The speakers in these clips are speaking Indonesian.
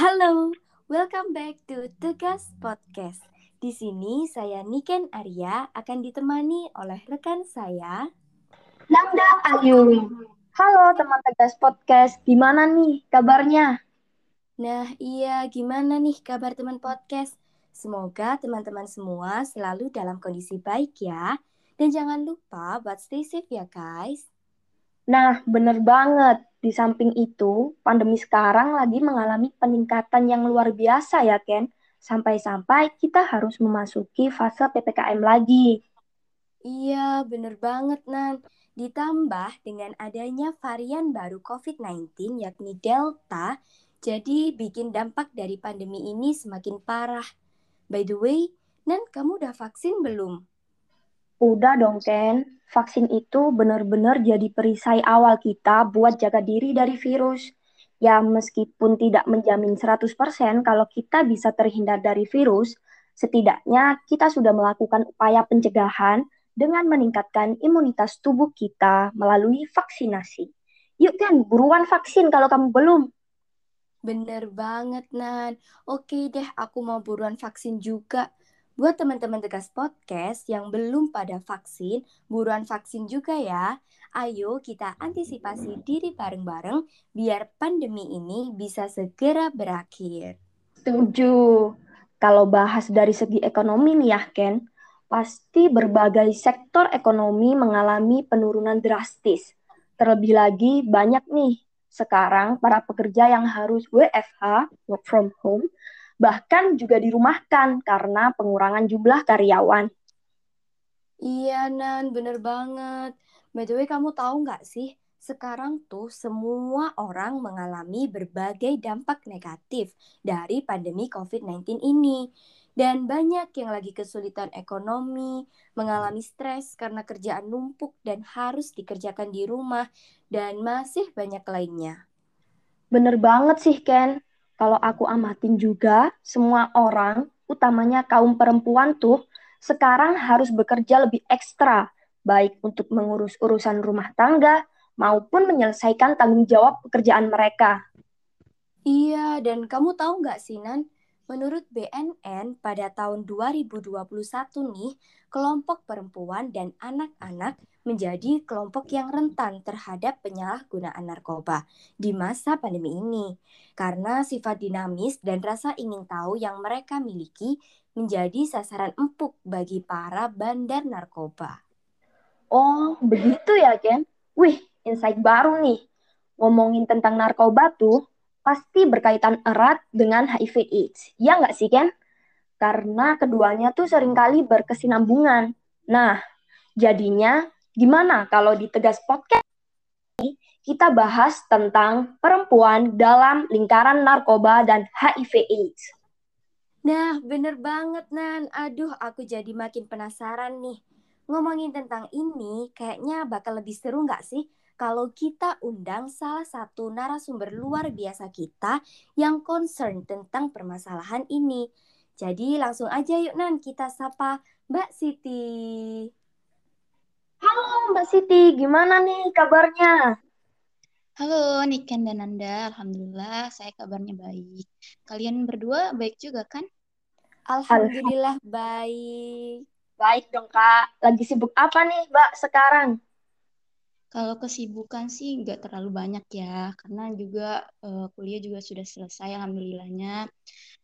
Halo, welcome back to Tegas Podcast. Di sini saya Niken Arya akan ditemani oleh rekan saya Nanda Ayu. Halo teman Tegas Podcast, gimana nih kabarnya? Nah, iya, gimana nih kabar teman podcast? Semoga teman-teman semua selalu dalam kondisi baik ya. Dan jangan lupa buat stay safe ya guys. Nah, bener banget. Di samping itu, pandemi sekarang lagi mengalami peningkatan yang luar biasa ya, Ken. Sampai-sampai kita harus memasuki fase PPKM lagi. Iya, bener banget, Nan. Ditambah dengan adanya varian baru COVID-19 yakni Delta, jadi bikin dampak dari pandemi ini semakin parah. By the way, Nan, kamu udah vaksin belum? Udah dong, Ken. Vaksin itu benar-benar jadi perisai awal kita buat jaga diri dari virus. Ya, meskipun tidak menjamin 100% kalau kita bisa terhindar dari virus, setidaknya kita sudah melakukan upaya pencegahan dengan meningkatkan imunitas tubuh kita melalui vaksinasi. Yuk kan, buruan vaksin kalau kamu belum. Bener banget, Nan. Oke deh, aku mau buruan vaksin juga. Buat teman-teman Tegas Podcast yang belum pada vaksin, buruan vaksin juga ya. Ayo kita antisipasi diri bareng-bareng biar pandemi ini bisa segera berakhir. Setuju. Kalau bahas dari segi ekonomi nih ya, Ken, pasti berbagai sektor ekonomi mengalami penurunan drastis. Terlebih lagi banyak nih sekarang para pekerja yang harus WFH, work from home, bahkan juga dirumahkan karena pengurangan jumlah karyawan. Iya, Nan, bener banget. By the way, kamu tahu nggak sih, sekarang tuh semua orang mengalami berbagai dampak negatif dari pandemi COVID-19 ini. Dan banyak yang lagi kesulitan ekonomi, mengalami stres karena kerjaan numpuk dan harus dikerjakan di rumah, dan masih banyak lainnya. Bener banget sih, Ken kalau aku amatin juga, semua orang, utamanya kaum perempuan tuh, sekarang harus bekerja lebih ekstra, baik untuk mengurus urusan rumah tangga maupun menyelesaikan tanggung jawab pekerjaan mereka. Iya, dan kamu tahu nggak sih, Nan? Menurut BNN, pada tahun 2021 nih, kelompok perempuan dan anak-anak menjadi kelompok yang rentan terhadap penyalahgunaan narkoba di masa pandemi ini. Karena sifat dinamis dan rasa ingin tahu yang mereka miliki menjadi sasaran empuk bagi para bandar narkoba. Oh, begitu ya, Ken? Wih, insight baru nih. Ngomongin tentang narkoba tuh, pasti berkaitan erat dengan HIV AIDS. Ya nggak sih, Ken? Karena keduanya tuh sering kali berkesinambungan. Nah, jadinya gimana kalau di Tegas Podcast ini kita bahas tentang perempuan dalam lingkaran narkoba dan HIV AIDS. Nah, bener banget, Nan. Aduh, aku jadi makin penasaran nih. Ngomongin tentang ini, kayaknya bakal lebih seru nggak sih kalau kita undang salah satu narasumber luar biasa kita yang concern tentang permasalahan ini. Jadi langsung aja yuk Nan kita sapa Mbak Siti. Halo Mbak Siti, gimana nih kabarnya? Halo Niken dan Nanda, Alhamdulillah saya kabarnya baik. Kalian berdua baik juga kan? Alhamdulillah baik. Baik dong Kak, lagi sibuk apa nih Mbak sekarang? Kalau kesibukan sih nggak terlalu banyak ya, karena juga uh, kuliah juga sudah selesai alhamdulillahnya.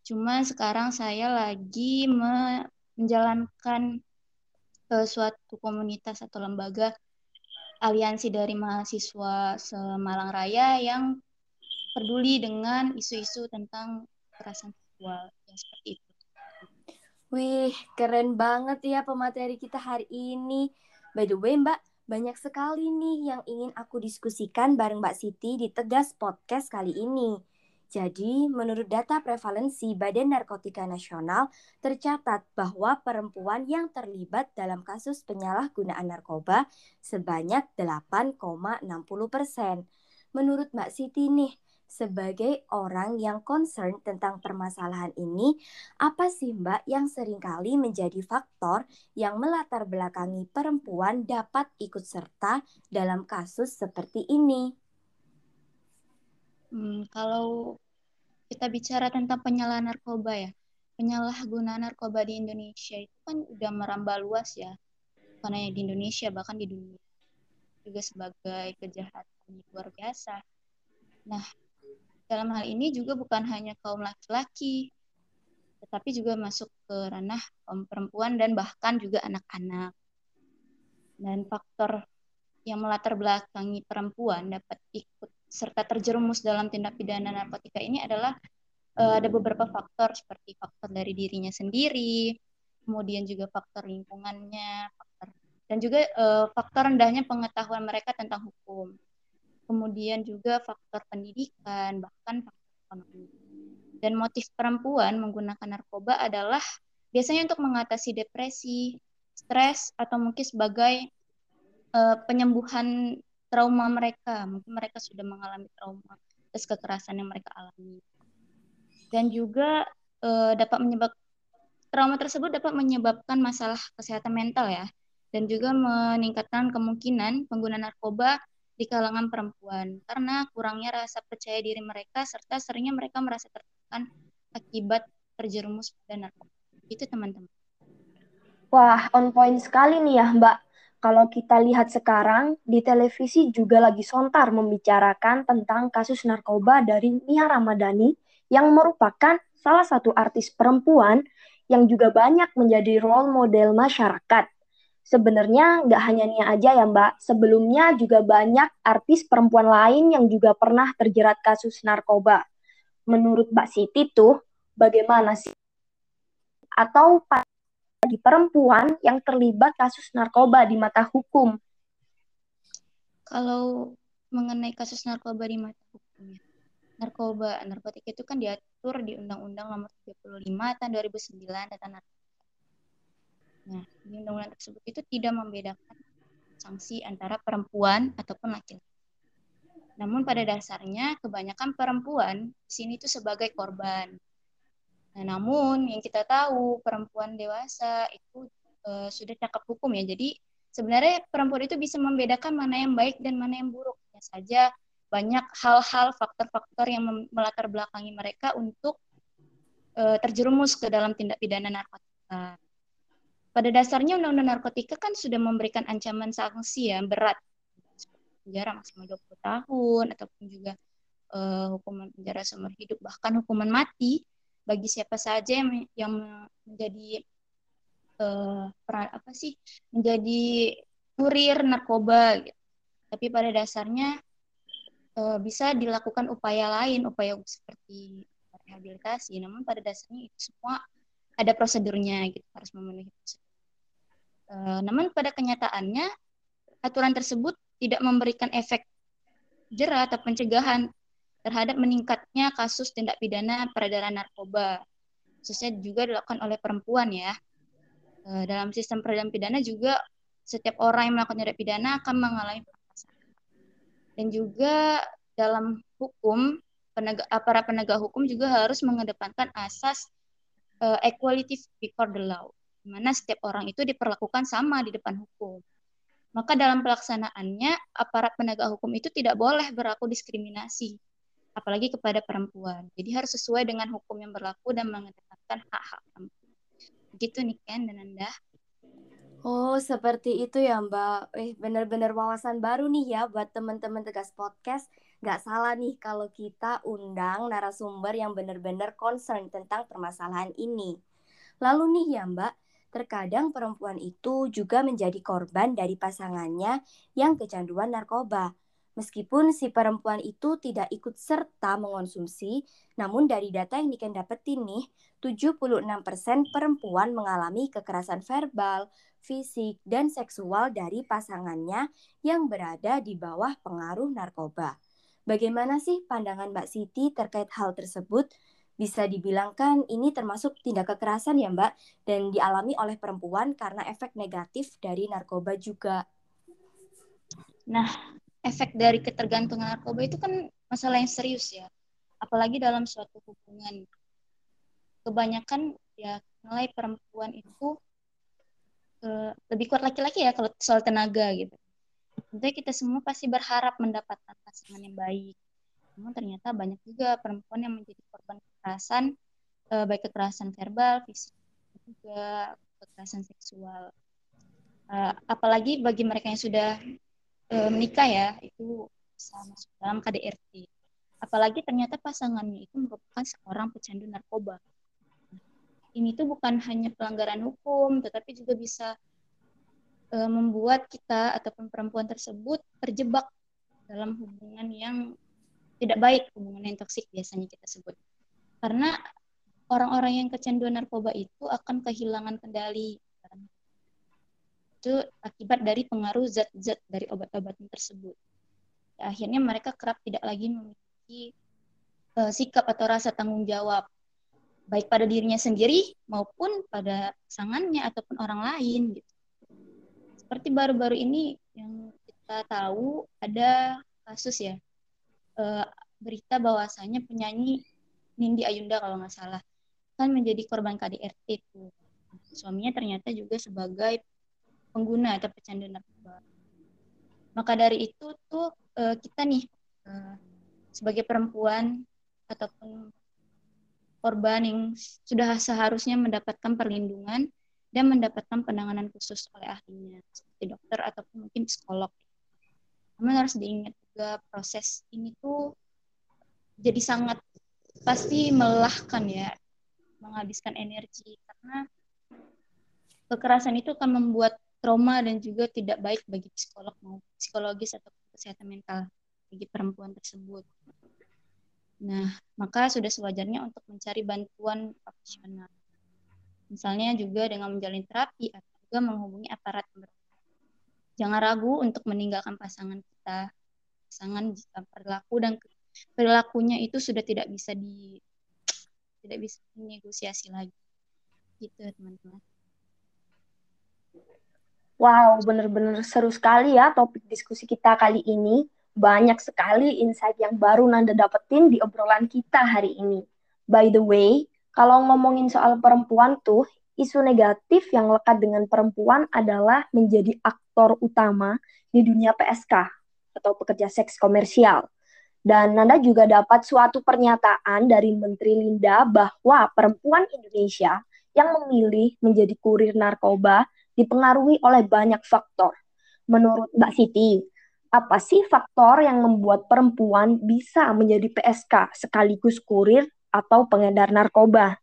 Cuma sekarang saya lagi menjalankan uh, suatu komunitas atau lembaga aliansi dari mahasiswa Semalang Raya yang peduli dengan isu-isu tentang kekerasan seksual ya seperti itu. Wih, keren banget ya pemateri kita hari ini. By the way, Mbak, banyak sekali nih yang ingin aku diskusikan bareng Mbak Siti di Tegas Podcast kali ini. Jadi, menurut data prevalensi Badan Narkotika Nasional, tercatat bahwa perempuan yang terlibat dalam kasus penyalahgunaan narkoba sebanyak 8,60 persen. Menurut Mbak Siti nih, sebagai orang yang concern tentang permasalahan ini, apa sih Mbak yang sering kali menjadi faktor yang melatar belakangi perempuan dapat ikut serta dalam kasus seperti ini? Hmm, kalau kita bicara tentang penyalahan narkoba ya, penyalahgunaan narkoba di Indonesia itu kan udah merambah luas ya, karena di Indonesia bahkan di dunia juga sebagai kejahatan luar biasa. Nah, dalam hal ini juga bukan hanya kaum laki-laki, tetapi juga masuk ke ranah kaum perempuan dan bahkan juga anak-anak. Dan faktor yang melatar belakangi perempuan dapat ikut serta terjerumus dalam tindak pidana narkotika ini adalah uh, ada beberapa faktor seperti faktor dari dirinya sendiri, kemudian juga faktor lingkungannya, faktor dan juga uh, faktor rendahnya pengetahuan mereka tentang hukum. Kemudian juga faktor pendidikan, bahkan faktor ekonomi. Dan motif perempuan menggunakan narkoba adalah biasanya untuk mengatasi depresi, stres, atau mungkin sebagai uh, penyembuhan trauma mereka. Mungkin mereka sudah mengalami trauma atas kekerasan yang mereka alami. Dan juga uh, dapat menyebab trauma tersebut dapat menyebabkan masalah kesehatan mental ya dan juga meningkatkan kemungkinan pengguna narkoba di kalangan perempuan karena kurangnya rasa percaya diri mereka serta seringnya mereka merasa tertekan akibat terjerumus pada narkoba. Itu teman-teman. Wah, on point sekali nih ya, Mbak. Kalau kita lihat sekarang, di televisi juga lagi sontar membicarakan tentang kasus narkoba dari Nia Ramadhani yang merupakan salah satu artis perempuan yang juga banyak menjadi role model masyarakat. Sebenarnya nggak hanya Nia aja ya Mbak, sebelumnya juga banyak artis perempuan lain yang juga pernah terjerat kasus narkoba. Menurut Mbak Siti tuh, bagaimana sih? Atau bagi perempuan yang terlibat kasus narkoba di mata hukum? Kalau mengenai kasus narkoba di mata hukum ya, narkoba, narkotika itu kan diatur di Undang-Undang Nomor 35 tahun 2009 tentang narkotika. Nah, undang-undang tersebut itu tidak membedakan sanksi antara perempuan ataupun laki-laki. Namun pada dasarnya kebanyakan perempuan di sini itu sebagai korban. Nah, namun yang kita tahu perempuan dewasa itu uh, sudah cakap hukum ya. Jadi sebenarnya perempuan itu bisa membedakan mana yang baik dan mana yang buruk. Ya saja banyak hal-hal faktor-faktor yang melatar belakangi mereka untuk uh, terjerumus ke dalam tindak pidana narkotika. Pada dasarnya undang-undang narkotika kan sudah memberikan ancaman sanksi yang berat penjara maksimal 20 tahun ataupun juga uh, hukuman penjara seumur hidup bahkan hukuman mati bagi siapa saja yang yang menjadi uh, peran apa sih menjadi kurir narkoba gitu. tapi pada dasarnya uh, bisa dilakukan upaya lain upaya seperti rehabilitasi namun pada dasarnya itu semua ada prosedurnya gitu harus memenuhi prosedur. Uh, namun pada kenyataannya aturan tersebut tidak memberikan efek jerah atau pencegahan terhadap meningkatnya kasus tindak pidana peredaran narkoba. Khususnya juga dilakukan oleh perempuan ya. E, dalam sistem peradilan pidana juga setiap orang yang melakukan tindak pidana akan mengalami perkosaan. Dan juga dalam hukum, penegak, para penegak hukum juga harus mengedepankan asas uh, equality before the law, di mana setiap orang itu diperlakukan sama di depan hukum. Maka dalam pelaksanaannya, aparat penegak hukum itu tidak boleh berlaku diskriminasi apalagi kepada perempuan. Jadi harus sesuai dengan hukum yang berlaku dan mengedepankan hak-hak perempuan. Begitu nih Ken dan Anda. Oh, seperti itu ya Mbak. Eh, benar-benar wawasan baru nih ya buat teman-teman Tegas Podcast. Gak salah nih kalau kita undang narasumber yang benar-benar concern tentang permasalahan ini. Lalu nih ya Mbak, terkadang perempuan itu juga menjadi korban dari pasangannya yang kecanduan narkoba. Meskipun si perempuan itu tidak ikut serta mengonsumsi, namun dari data yang Niken dapetin nih, 76% perempuan mengalami kekerasan verbal, fisik, dan seksual dari pasangannya yang berada di bawah pengaruh narkoba. Bagaimana sih pandangan Mbak Siti terkait hal tersebut? Bisa dibilangkan ini termasuk tindak kekerasan ya Mbak, dan dialami oleh perempuan karena efek negatif dari narkoba juga. Nah, efek dari ketergantungan narkoba itu kan masalah yang serius ya. Apalagi dalam suatu hubungan. Kebanyakan ya nilai perempuan itu uh, lebih kuat laki-laki ya kalau soal tenaga gitu. Tentunya kita semua pasti berharap mendapatkan pasangan yang baik namun ternyata banyak juga perempuan yang menjadi korban kekerasan, uh, baik kekerasan verbal, fisik, juga kekerasan seksual. Uh, apalagi bagi mereka yang sudah uh, menikah ya, itu bisa masuk dalam KDRT. Apalagi ternyata pasangannya itu merupakan seorang pecandu narkoba. Ini tuh bukan hanya pelanggaran hukum, tetapi juga bisa uh, membuat kita ataupun perempuan tersebut terjebak dalam hubungan yang tidak baik, hubungan yang toksik biasanya kita sebut. Karena orang-orang yang kecanduan narkoba itu akan kehilangan kendali. Itu akibat dari pengaruh zat-zat dari obat-obatan tersebut. Akhirnya mereka kerap tidak lagi memiliki uh, sikap atau rasa tanggung jawab baik pada dirinya sendiri maupun pada pasangannya ataupun orang lain gitu. Seperti baru-baru ini yang kita tahu ada kasus ya uh, berita bahwasanya penyanyi Nindi Ayunda kalau nggak salah kan menjadi korban KDRT itu. Suaminya ternyata juga sebagai pengguna atau pecandu narkoba. Maka dari itu tuh uh, kita nih uh, sebagai perempuan ataupun korban yang sudah seharusnya mendapatkan perlindungan dan mendapatkan penanganan khusus oleh ahlinya seperti dokter ataupun mungkin psikolog. Namun harus diingat juga proses ini tuh jadi sangat pasti melelahkan ya, menghabiskan energi karena kekerasan itu akan membuat trauma dan juga tidak baik bagi psikolog mau psikologis atau kesehatan mental bagi perempuan tersebut. Nah, maka sudah sewajarnya untuk mencari bantuan profesional. Misalnya juga dengan menjalin terapi atau juga menghubungi aparat Jangan ragu untuk meninggalkan pasangan kita. Pasangan jika perilaku dan perilakunya itu sudah tidak bisa di tidak bisa dinegosiasi lagi. Gitu, teman-teman. Wow, benar-benar seru sekali ya topik diskusi kita kali ini banyak sekali insight yang baru Nanda dapetin di obrolan kita hari ini. By the way, kalau ngomongin soal perempuan tuh, isu negatif yang lekat dengan perempuan adalah menjadi aktor utama di dunia PSK atau pekerja seks komersial. Dan Nanda juga dapat suatu pernyataan dari Menteri Linda bahwa perempuan Indonesia yang memilih menjadi kurir narkoba dipengaruhi oleh banyak faktor. Menurut Mbak Siti, apa sih faktor yang membuat perempuan bisa menjadi PSK sekaligus kurir atau pengedar narkoba?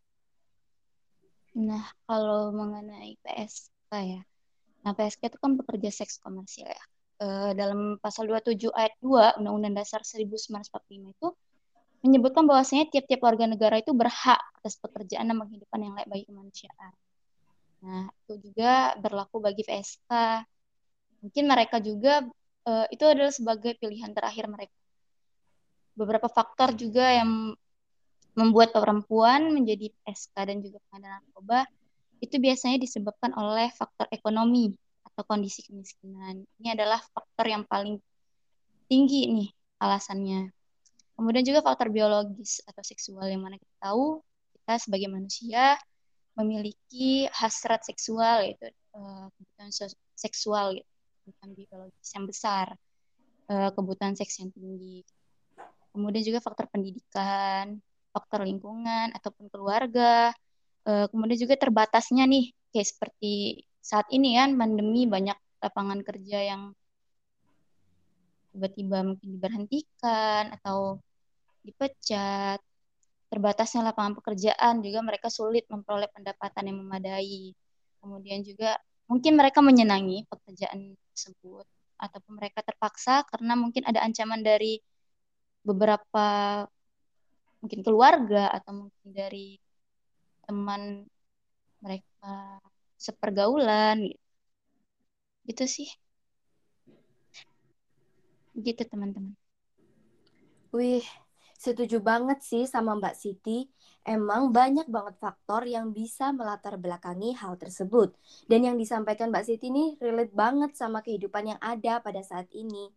Nah, kalau mengenai PSK ya. Nah, PSK itu kan pekerja seks komersial ya. E, dalam pasal 27 ayat 2 Undang-Undang Dasar 1945 itu menyebutkan bahwasanya tiap-tiap warga negara itu berhak atas pekerjaan dan kehidupan yang layak bagi kemanusiaan. Nah, itu juga berlaku bagi PSK. Mungkin mereka juga uh, itu adalah sebagai pilihan terakhir mereka. Beberapa faktor juga yang membuat perempuan menjadi SK dan juga pengadilan narkoba itu biasanya disebabkan oleh faktor ekonomi atau kondisi kemiskinan. Ini adalah faktor yang paling tinggi nih alasannya. Kemudian juga faktor biologis atau seksual yang mana kita tahu kita sebagai manusia memiliki hasrat seksual yaitu uh, kebutuhan seksual gitu kebutuhan biologis yang besar, uh, kebutuhan seks yang tinggi. Kemudian juga faktor pendidikan, faktor lingkungan ataupun keluarga. Uh, kemudian juga terbatasnya nih, kayak seperti saat ini kan pandemi banyak lapangan kerja yang tiba-tiba mungkin diberhentikan atau dipecat. Terbatasnya lapangan pekerjaan juga mereka sulit memperoleh pendapatan yang memadai. Kemudian juga mungkin mereka menyenangi pekerjaan tersebut ataupun mereka terpaksa karena mungkin ada ancaman dari beberapa mungkin keluarga atau mungkin dari teman mereka sepergaulan gitu. Sih. Gitu teman-teman. Wih, setuju banget sih sama Mbak Siti. Emang banyak banget faktor yang bisa melatar belakangi hal tersebut. Dan yang disampaikan Mbak Siti ini relate banget sama kehidupan yang ada pada saat ini.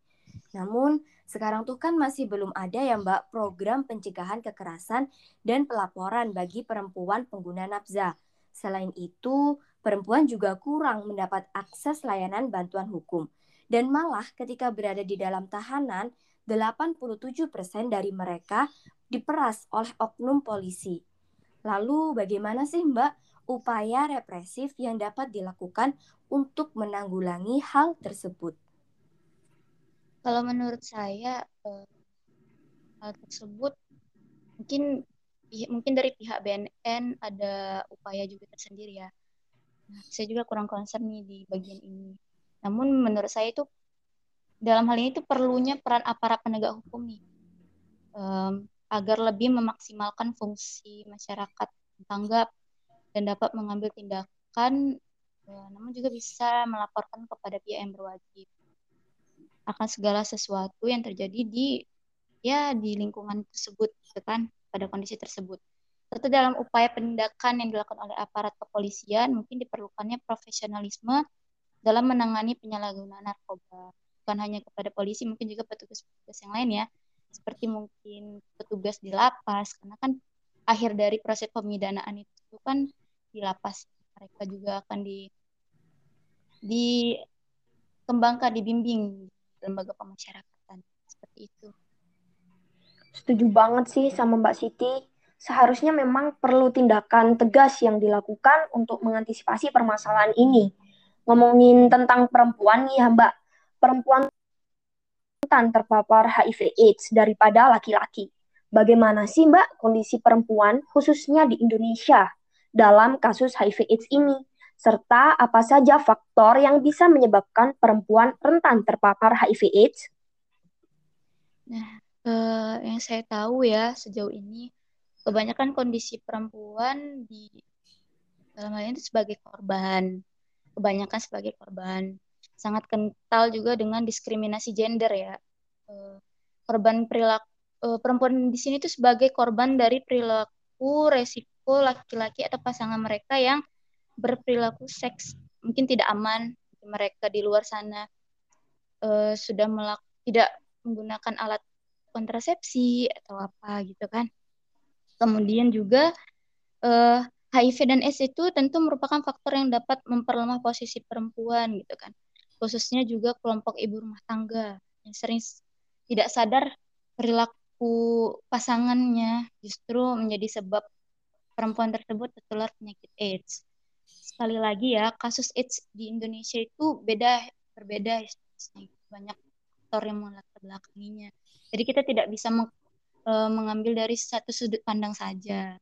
Namun, sekarang tuh kan masih belum ada ya Mbak program pencegahan kekerasan dan pelaporan bagi perempuan pengguna nafza. Selain itu, perempuan juga kurang mendapat akses layanan bantuan hukum. Dan malah ketika berada di dalam tahanan, 87% dari mereka diperas oleh oknum polisi. Lalu bagaimana sih Mbak upaya represif yang dapat dilakukan untuk menanggulangi hal tersebut? Kalau menurut saya eh, hal tersebut mungkin mungkin dari pihak BNN ada upaya juga tersendiri ya. Saya juga kurang concern nih di bagian ini. Namun menurut saya itu dalam hal ini itu perlunya peran aparat penegak hukum nih um, agar lebih memaksimalkan fungsi masyarakat tanggap dan dapat mengambil tindakan ya, namun juga bisa melaporkan kepada pihak yang berwajib akan segala sesuatu yang terjadi di ya di lingkungan tersebut gitu kan pada kondisi tersebut. Tentu dalam upaya penindakan yang dilakukan oleh aparat kepolisian mungkin diperlukannya profesionalisme dalam menangani penyalahgunaan narkoba. Bukan hanya kepada polisi, mungkin juga petugas-petugas yang lain ya. Seperti mungkin petugas di lapas, karena kan akhir dari proses pemidanaan itu kan di lapas. Mereka juga akan di dikembangkan, dibimbing lembaga pemasyarakatan seperti itu. Setuju banget sih sama Mbak Siti. Seharusnya memang perlu tindakan tegas yang dilakukan untuk mengantisipasi permasalahan ini. Ngomongin tentang perempuan nih ya Mbak, perempuan rentan terpapar HIV AIDS daripada laki-laki. Bagaimana sih Mbak kondisi perempuan khususnya di Indonesia dalam kasus HIV AIDS ini? serta apa saja faktor yang bisa menyebabkan perempuan rentan terpapar HIV AIDS? Nah, eh, yang saya tahu ya sejauh ini kebanyakan kondisi perempuan di dalam hal ini sebagai korban, kebanyakan sebagai korban, sangat kental juga dengan diskriminasi gender ya. Eh, korban perilaku eh, perempuan di sini itu sebagai korban dari perilaku resiko laki-laki atau pasangan mereka yang berperilaku seks. Mungkin tidak aman mereka di luar sana. Uh, sudah melak tidak menggunakan alat kontrasepsi atau apa gitu kan kemudian juga eh, HIV dan AIDS itu tentu merupakan faktor yang dapat memperlemah posisi perempuan gitu kan. Khususnya juga kelompok ibu rumah tangga yang sering tidak sadar perilaku pasangannya justru menjadi sebab perempuan tersebut tertular penyakit AIDS. Sekali lagi ya kasus AIDS di Indonesia itu beda berbeda banyak faktor yang melatar belakanginya jadi kita tidak bisa e, mengambil dari satu sudut pandang saja.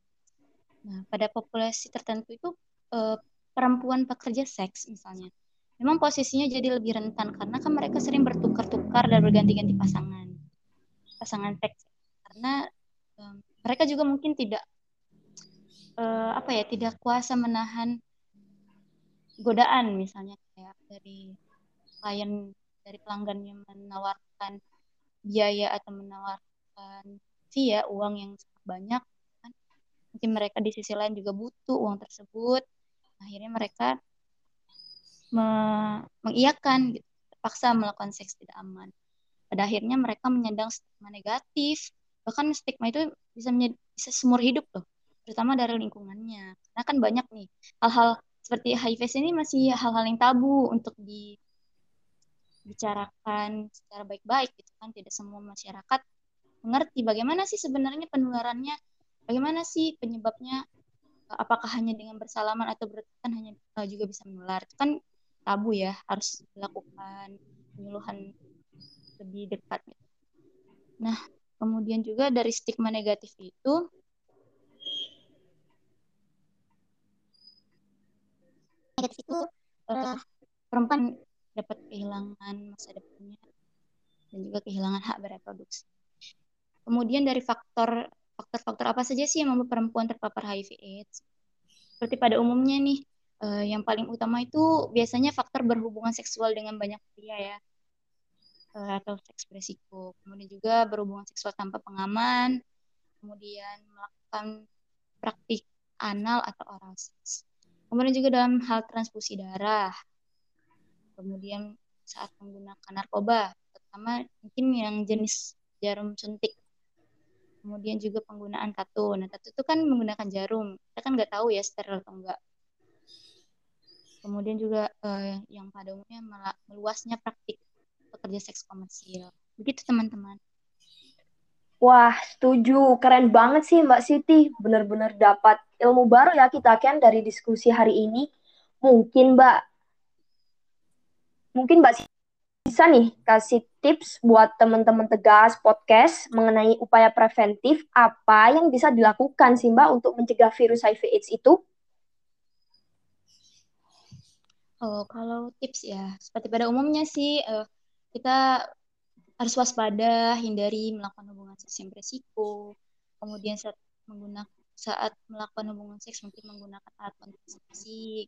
Nah pada populasi tertentu itu e, perempuan pekerja seks misalnya memang posisinya jadi lebih rentan karena kan mereka sering bertukar-tukar dan berganti-ganti pasangan pasangan seks. Karena e, mereka juga mungkin tidak uh, apa ya tidak kuasa menahan godaan misalnya kayak dari klien dari pelanggan yang menawarkan biaya atau menawarkan fee ya uang yang banyak kan. Mungkin mereka di sisi lain juga butuh uang tersebut. Akhirnya mereka me mengiyakan gitu terpaksa melakukan seks tidak aman. Pada akhirnya mereka menyandang stigma negatif. Bahkan stigma itu bisa bisa semur hidup loh terutama dari lingkungannya. Karena kan banyak nih hal-hal seperti HIV ini masih hal-hal yang tabu untuk dibicarakan secara baik-baik gitu kan. Tidak semua masyarakat mengerti bagaimana sih sebenarnya penularannya bagaimana sih penyebabnya apakah hanya dengan bersalaman atau bertekan hanya uh, juga bisa menular itu kan tabu ya harus dilakukan penyuluhan lebih dekat gitu. nah kemudian juga dari stigma negatif itu negatif itu uh, perempuan dapat kehilangan masa depannya dan juga kehilangan hak bereproduksi. Kemudian dari faktor faktor-faktor apa saja sih yang membuat perempuan terpapar HIV/AIDS? Seperti pada umumnya nih, uh, yang paling utama itu biasanya faktor berhubungan seksual dengan banyak pria ya, uh, atau seks beresiko. Kemudian juga berhubungan seksual tanpa pengaman, kemudian melakukan praktik anal atau oral seks. Kemudian juga dalam hal transfusi darah. Kemudian saat menggunakan narkoba, terutama mungkin yang jenis jarum suntik. Kemudian juga penggunaan tato. Nah, tato itu kan menggunakan jarum. Kita kan nggak tahu ya steril atau enggak. Kemudian juga eh, yang pada umumnya meluasnya praktik pekerja seks komersil. Begitu teman-teman. Wah, setuju. Keren banget sih Mbak Siti. Benar-benar dapat ilmu baru ya kita kan dari diskusi hari ini. Mungkin Mbak, mungkin Mbak Siti bisa nih kasih tips buat teman-teman tegas podcast mengenai upaya preventif apa yang bisa dilakukan sih Mbak untuk mencegah virus HIV AIDS itu? Oh, kalau tips ya, seperti pada umumnya sih uh, kita harus waspada, hindari melakukan hubungan seks yang beresiko. Kemudian saat menggunakan saat melakukan hubungan seks mungkin menggunakan alat kontrasepsi.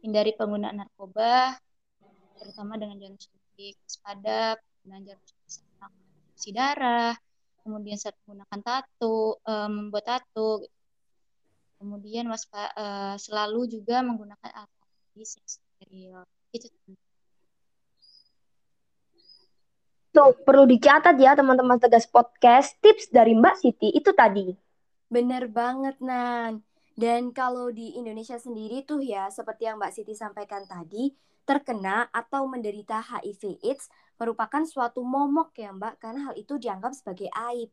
Hindari penggunaan narkoba, terutama dengan jarum suntik waspada penggunaan jarum suntik darah kemudian saat menggunakan tato um, membuat tato gitu. kemudian waspada uh, eh, selalu juga menggunakan alat medis yang steril itu Tuh, perlu dicatat ya teman-teman Tegas Podcast, tips dari Mbak Siti itu tadi. Bener banget, Nan. Dan kalau di Indonesia sendiri tuh ya, seperti yang Mbak Siti sampaikan tadi, terkena atau menderita HIV AIDS merupakan suatu momok ya Mbak, karena hal itu dianggap sebagai aib.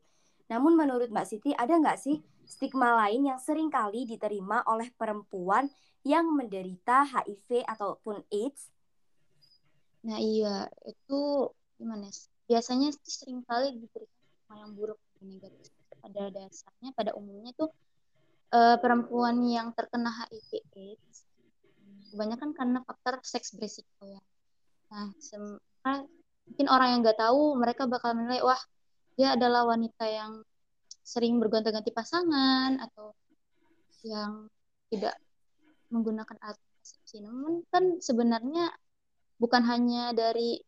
Namun menurut Mbak Siti, ada nggak sih stigma lain yang sering kali diterima oleh perempuan yang menderita HIV ataupun AIDS? Nah iya, itu gimana ya? Biasanya sering kali diberikan stigma yang buruk dan negatif. Pada dasarnya, pada umumnya tuh uh, perempuan yang terkena HIV AIDS kebanyakan karena faktor seks berisiko ya. Nah mungkin orang yang nggak tahu mereka bakal menilai wah dia adalah wanita yang sering bergonta-ganti pasangan atau yang tidak menggunakan alat kontrasepsi namun kan sebenarnya bukan hanya dari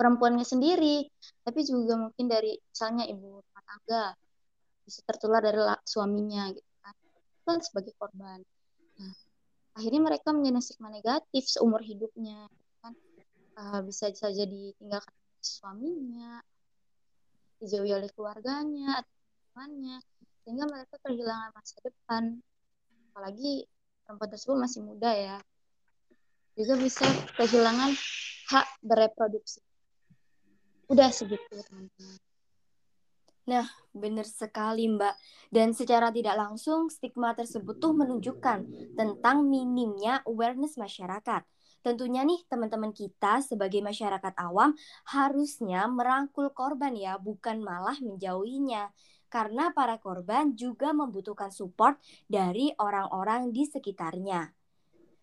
perempuannya sendiri tapi juga mungkin dari misalnya ibu rumah tangga bisa tertular dari suaminya gitu kan kan sebagai korban akhirnya mereka menjadi stigma negatif seumur hidupnya kan. Uh, bisa saja ditinggalkan suaminya dijauhi oleh keluarganya temannya sehingga mereka kehilangan masa depan. Apalagi perempuan tersebut masih muda ya. Juga bisa kehilangan hak bereproduksi. Udah segitu teman-teman Nah, benar sekali Mbak. Dan secara tidak langsung, stigma tersebut tuh menunjukkan tentang minimnya awareness masyarakat. Tentunya nih teman-teman kita sebagai masyarakat awam harusnya merangkul korban ya, bukan malah menjauhinya. Karena para korban juga membutuhkan support dari orang-orang di sekitarnya.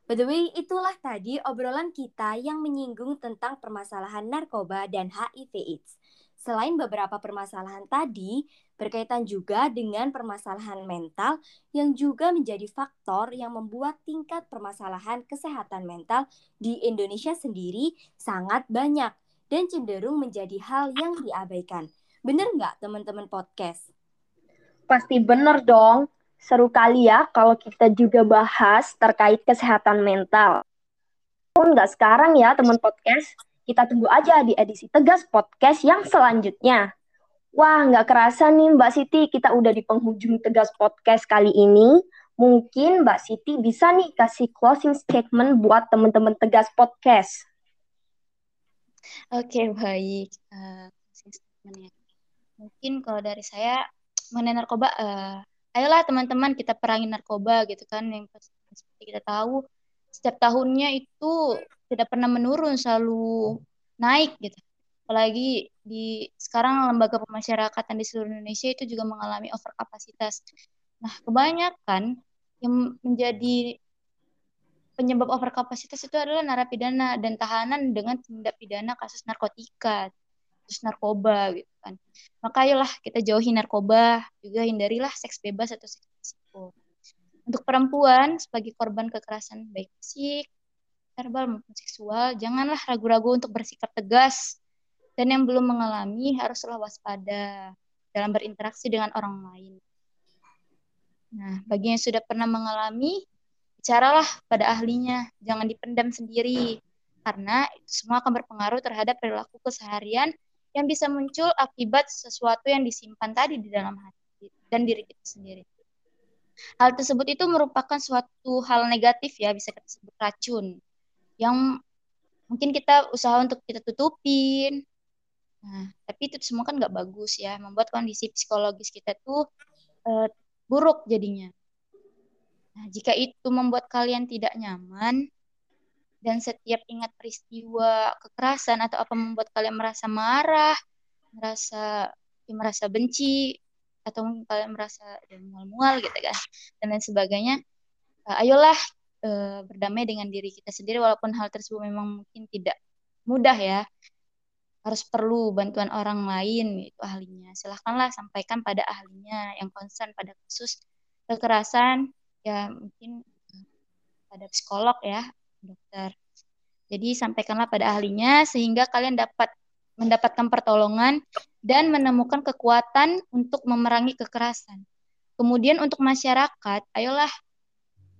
By the way, itulah tadi obrolan kita yang menyinggung tentang permasalahan narkoba dan HIV AIDS. Selain beberapa permasalahan tadi, berkaitan juga dengan permasalahan mental yang juga menjadi faktor yang membuat tingkat permasalahan kesehatan mental di Indonesia sendiri sangat banyak dan cenderung menjadi hal yang diabaikan. Bener nggak teman-teman podcast? Pasti bener dong. Seru kali ya kalau kita juga bahas terkait kesehatan mental. Pun nggak sekarang ya teman podcast, kita tunggu aja di edisi Tegas Podcast yang selanjutnya. Wah, nggak kerasa nih Mbak Siti, kita udah di penghujung Tegas Podcast kali ini. Mungkin Mbak Siti bisa nih kasih closing statement buat teman-teman Tegas Podcast. Oke, baik. Uh. Mungkin kalau dari saya, mengenai narkoba, uh, ayolah teman-teman kita perangi narkoba gitu kan. Yang seperti kita tahu, setiap tahunnya itu tidak pernah menurun, selalu naik gitu. Apalagi di sekarang lembaga pemasyarakatan di seluruh Indonesia itu juga mengalami overkapasitas. Nah, kebanyakan yang menjadi penyebab overkapasitas itu adalah narapidana dan tahanan dengan tindak pidana kasus narkotika, kasus narkoba gitu kan. Maka ayolah kita jauhi narkoba, juga hindarilah seks bebas atau seks risiko. Untuk perempuan sebagai korban kekerasan baik fisik, verbal maupun seksual, janganlah ragu-ragu untuk bersikap tegas. Dan yang belum mengalami haruslah waspada dalam berinteraksi dengan orang lain. Nah, bagi yang sudah pernah mengalami, bicaralah pada ahlinya, jangan dipendam sendiri. Karena itu semua akan berpengaruh terhadap perilaku keseharian yang bisa muncul akibat sesuatu yang disimpan tadi di dalam hati dan diri kita sendiri. Hal tersebut itu merupakan suatu hal negatif ya, bisa kita sebut racun yang mungkin kita usaha untuk kita tutupin Nah, tapi itu semua kan nggak bagus ya, membuat kondisi psikologis kita tuh uh, buruk jadinya. Nah, jika itu membuat kalian tidak nyaman dan setiap ingat peristiwa kekerasan atau apa membuat kalian merasa marah, merasa ya, merasa benci atau mungkin kalian merasa ya, mual-mual gitu kan dan lain sebagainya, uh, ayolah uh, berdamai dengan diri kita sendiri walaupun hal tersebut memang mungkin tidak mudah ya. Harus perlu bantuan orang lain itu ahlinya. Silahkanlah sampaikan pada ahlinya yang concern pada kasus kekerasan ya mungkin pada psikolog ya dokter. Jadi sampaikanlah pada ahlinya sehingga kalian dapat mendapatkan pertolongan dan menemukan kekuatan untuk memerangi kekerasan. Kemudian untuk masyarakat ayolah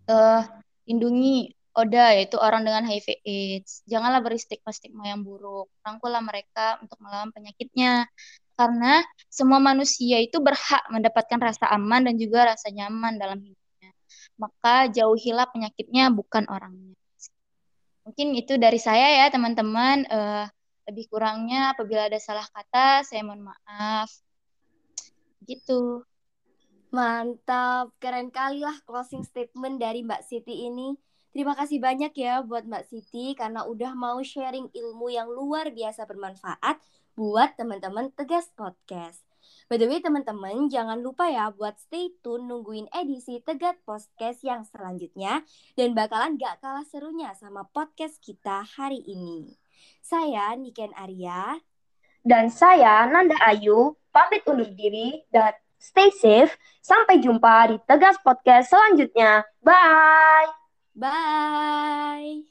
uh, lindungi Oda yaitu orang dengan HIV AIDS. Janganlah beri stigma-stigma yang buruk. Rangkullah mereka untuk melawan penyakitnya. Karena semua manusia itu berhak mendapatkan rasa aman dan juga rasa nyaman dalam hidupnya. Maka jauhilah penyakitnya bukan orangnya. Mungkin itu dari saya ya teman-teman. Uh, lebih kurangnya apabila ada salah kata saya mohon maaf. Gitu. Mantap, keren kali lah closing statement dari Mbak Siti ini. Terima kasih banyak ya buat Mbak Siti karena udah mau sharing ilmu yang luar biasa bermanfaat buat teman-teman Tegas Podcast. By the way teman-teman jangan lupa ya buat stay tune nungguin edisi Tegas Podcast yang selanjutnya dan bakalan gak kalah serunya sama podcast kita hari ini. Saya Niken Arya dan saya Nanda Ayu pamit undur diri dan stay safe. Sampai jumpa di Tegas Podcast selanjutnya. Bye. Bye.